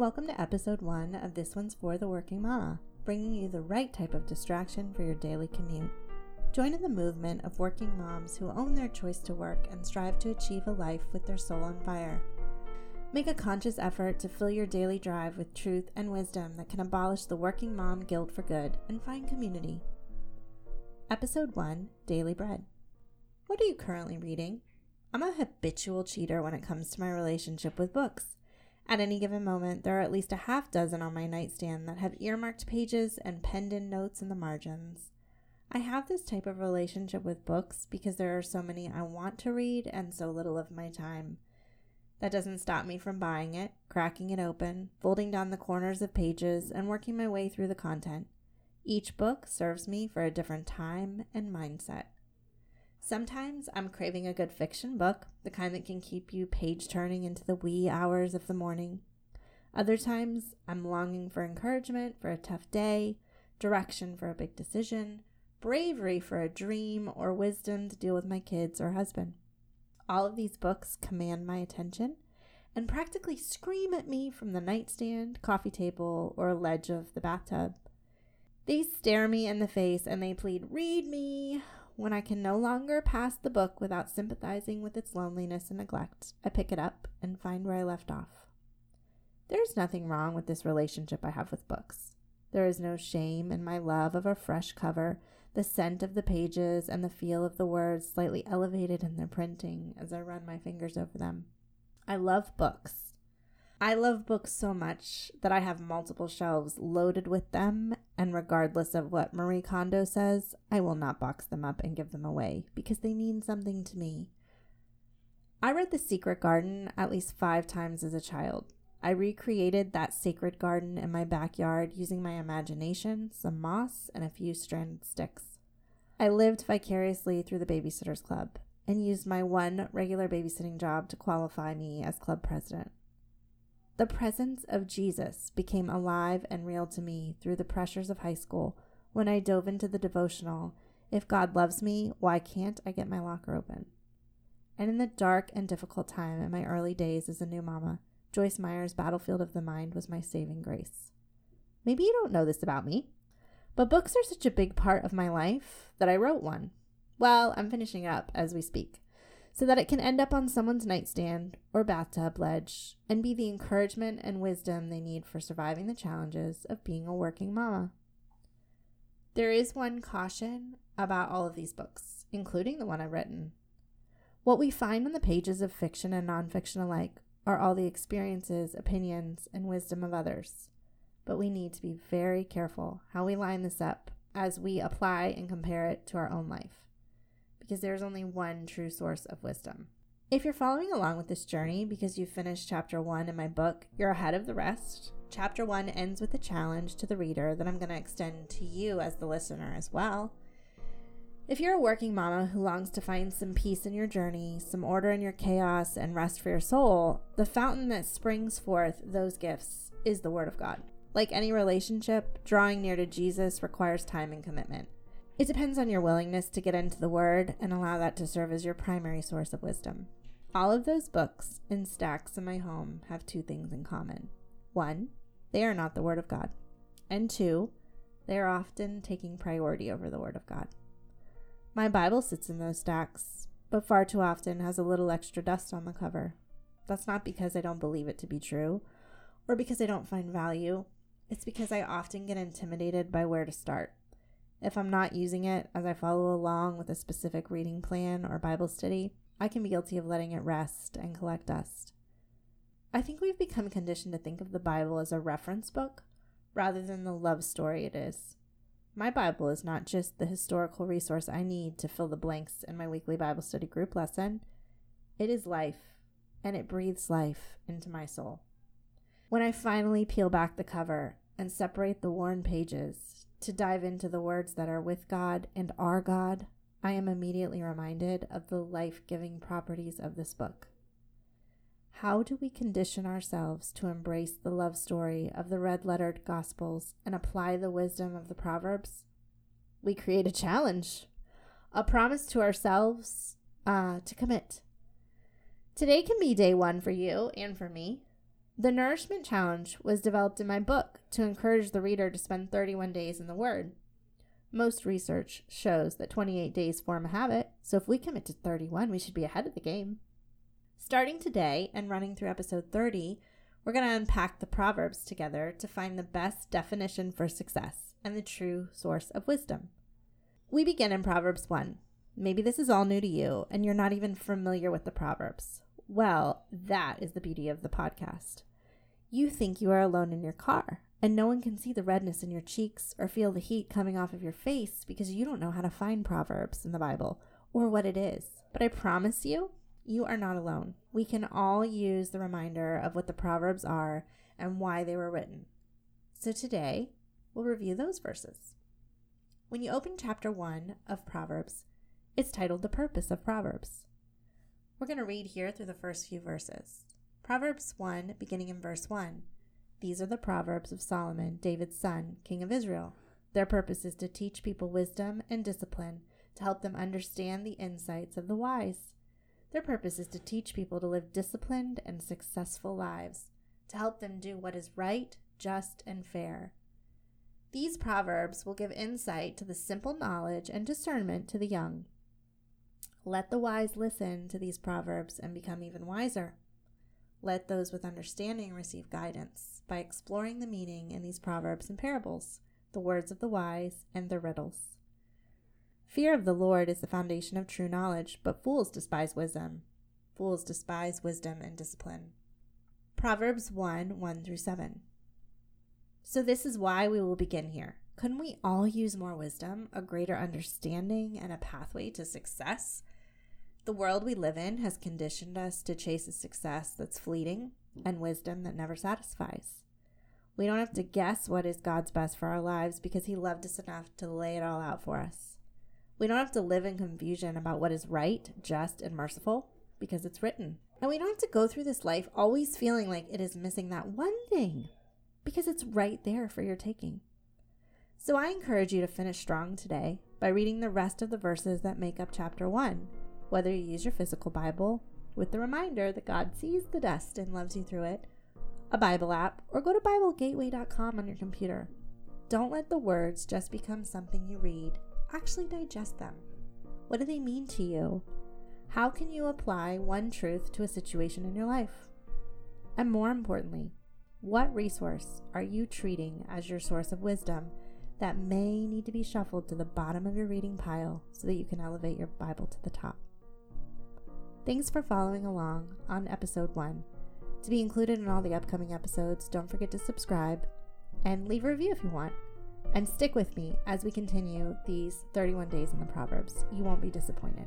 Welcome to episode one of This One's for the Working Mama, bringing you the right type of distraction for your daily commute. Join in the movement of working moms who own their choice to work and strive to achieve a life with their soul on fire. Make a conscious effort to fill your daily drive with truth and wisdom that can abolish the working mom guilt for good and find community. Episode 1 Daily Bread. What are you currently reading? I'm a habitual cheater when it comes to my relationship with books. At any given moment, there are at least a half dozen on my nightstand that have earmarked pages and penned in notes in the margins. I have this type of relationship with books because there are so many I want to read and so little of my time. That doesn't stop me from buying it, cracking it open, folding down the corners of pages, and working my way through the content. Each book serves me for a different time and mindset. Sometimes I'm craving a good fiction book, the kind that can keep you page turning into the wee hours of the morning. Other times, I'm longing for encouragement for a tough day, direction for a big decision, bravery for a dream, or wisdom to deal with my kids or husband. All of these books command my attention and practically scream at me from the nightstand, coffee table, or ledge of the bathtub. They stare me in the face and they plead, Read me, when I can no longer pass the book without sympathizing with its loneliness and neglect, I pick it up and find where I left off. There's nothing wrong with this relationship I have with books. There is no shame in my love of a fresh cover, the scent of the pages, and the feel of the words slightly elevated in their printing as I run my fingers over them. I love books I love books so much that I have multiple shelves loaded with them, and regardless of what Marie Kondo says, I will not box them up and give them away because they mean something to me. I read The Secret Garden at least five times as a child. I recreated that sacred garden in my backyard using my imagination, some moss, and a few stranded sticks. I lived vicariously through the Babysitters Club and used my one regular babysitting job to qualify me as club president. The presence of Jesus became alive and real to me through the pressures of high school when I dove into the devotional, If God loves me, why can't I get my locker open? And in the dark and difficult time in my early days as a new mama, Joyce Meyer's Battlefield of the Mind was my saving grace. Maybe you don't know this about me, but books are such a big part of my life that I wrote one. Well, I'm finishing up as we speak so that it can end up on someone's nightstand or bathtub ledge and be the encouragement and wisdom they need for surviving the challenges of being a working mama. There is one caution about all of these books, including the one I've written. What we find on the pages of fiction and nonfiction alike are all the experiences, opinions, and wisdom of others. But we need to be very careful how we line this up as we apply and compare it to our own life because there's only one true source of wisdom. If you're following along with this journey because you finished chapter one in my book, you're ahead of the rest. Chapter one ends with a challenge to the reader that I'm going to extend to you as the listener as well. If you're a working mama who longs to find some peace in your journey, some order in your chaos, and rest for your soul, the fountain that springs forth those gifts is the Word of God. Like any relationship, drawing near to Jesus requires time and commitment. It depends on your willingness to get into the Word and allow that to serve as your primary source of wisdom. All of those books in stacks in my home have two things in common. One, they are not the Word of God. And two, they are often taking priority over the Word of God. My Bible sits in those stacks, but far too often has a little extra dust on the cover. That's not because I don't believe it to be true or because I don't find value. It's because I often get intimidated by where to start. If I'm not using it as I follow along with a specific reading plan or Bible study, I can be guilty of letting it rest and collect dust. I think we've become conditioned to think of the Bible as a reference book rather than the love story it is. My Bible is not just the historical resource I need to fill the blanks in my weekly Bible study group lesson. It is life, and it breathes life into my soul. When I finally peel back the cover and separate the worn pages to dive into the words that are with God and are God, I am immediately reminded of the life giving properties of this book. How do we condition ourselves to embrace the love story of the red lettered Gospels and apply the wisdom of the Proverbs? We create a challenge, a promise to ourselves uh, to commit. Today can be day one for you and for me. The Nourishment Challenge was developed in my book to encourage the reader to spend 31 days in the Word. Most research shows that 28 days form a habit, so if we commit to 31, we should be ahead of the game. Starting today and running through episode 30, we're going to unpack the Proverbs together to find the best definition for success and the true source of wisdom. We begin in Proverbs 1. Maybe this is all new to you and you're not even familiar with the Proverbs. Well, that is the beauty of the podcast. You think you are alone in your car and no one can see the redness in your cheeks or feel the heat coming off of your face because you don't know how to find Proverbs in the Bible or what it is. But I promise you, you are not alone. We can all use the reminder of what the Proverbs are and why they were written. So today, we'll review those verses. When you open chapter 1 of Proverbs, it's titled The Purpose of Proverbs. We're going to read here through the first few verses. Proverbs 1, beginning in verse 1. These are the Proverbs of Solomon, David's son, king of Israel. Their purpose is to teach people wisdom and discipline, to help them understand the insights of the wise. Their purpose is to teach people to live disciplined and successful lives, to help them do what is right, just, and fair. These proverbs will give insight to the simple knowledge and discernment to the young. Let the wise listen to these proverbs and become even wiser. Let those with understanding receive guidance by exploring the meaning in these proverbs and parables, the words of the wise, and their riddles. Fear of the Lord is the foundation of true knowledge, but fools despise wisdom. Fools despise wisdom and discipline. Proverbs 1 1 through 7. So, this is why we will begin here. Couldn't we all use more wisdom, a greater understanding, and a pathway to success? The world we live in has conditioned us to chase a success that's fleeting and wisdom that never satisfies. We don't have to guess what is God's best for our lives because He loved us enough to lay it all out for us. We don't have to live in confusion about what is right, just, and merciful because it's written. And we don't have to go through this life always feeling like it is missing that one thing because it's right there for your taking. So I encourage you to finish strong today by reading the rest of the verses that make up chapter 1 whether you use your physical Bible with the reminder that God sees the dust and loves you through it, a Bible app, or go to BibleGateway.com on your computer. Don't let the words just become something you read. Actually, digest them. What do they mean to you? How can you apply one truth to a situation in your life? And more importantly, what resource are you treating as your source of wisdom that may need to be shuffled to the bottom of your reading pile so that you can elevate your Bible to the top? Thanks for following along on episode 1. To be included in all the upcoming episodes, don't forget to subscribe and leave a review if you want. And stick with me as we continue these 31 days in the Proverbs. You won't be disappointed.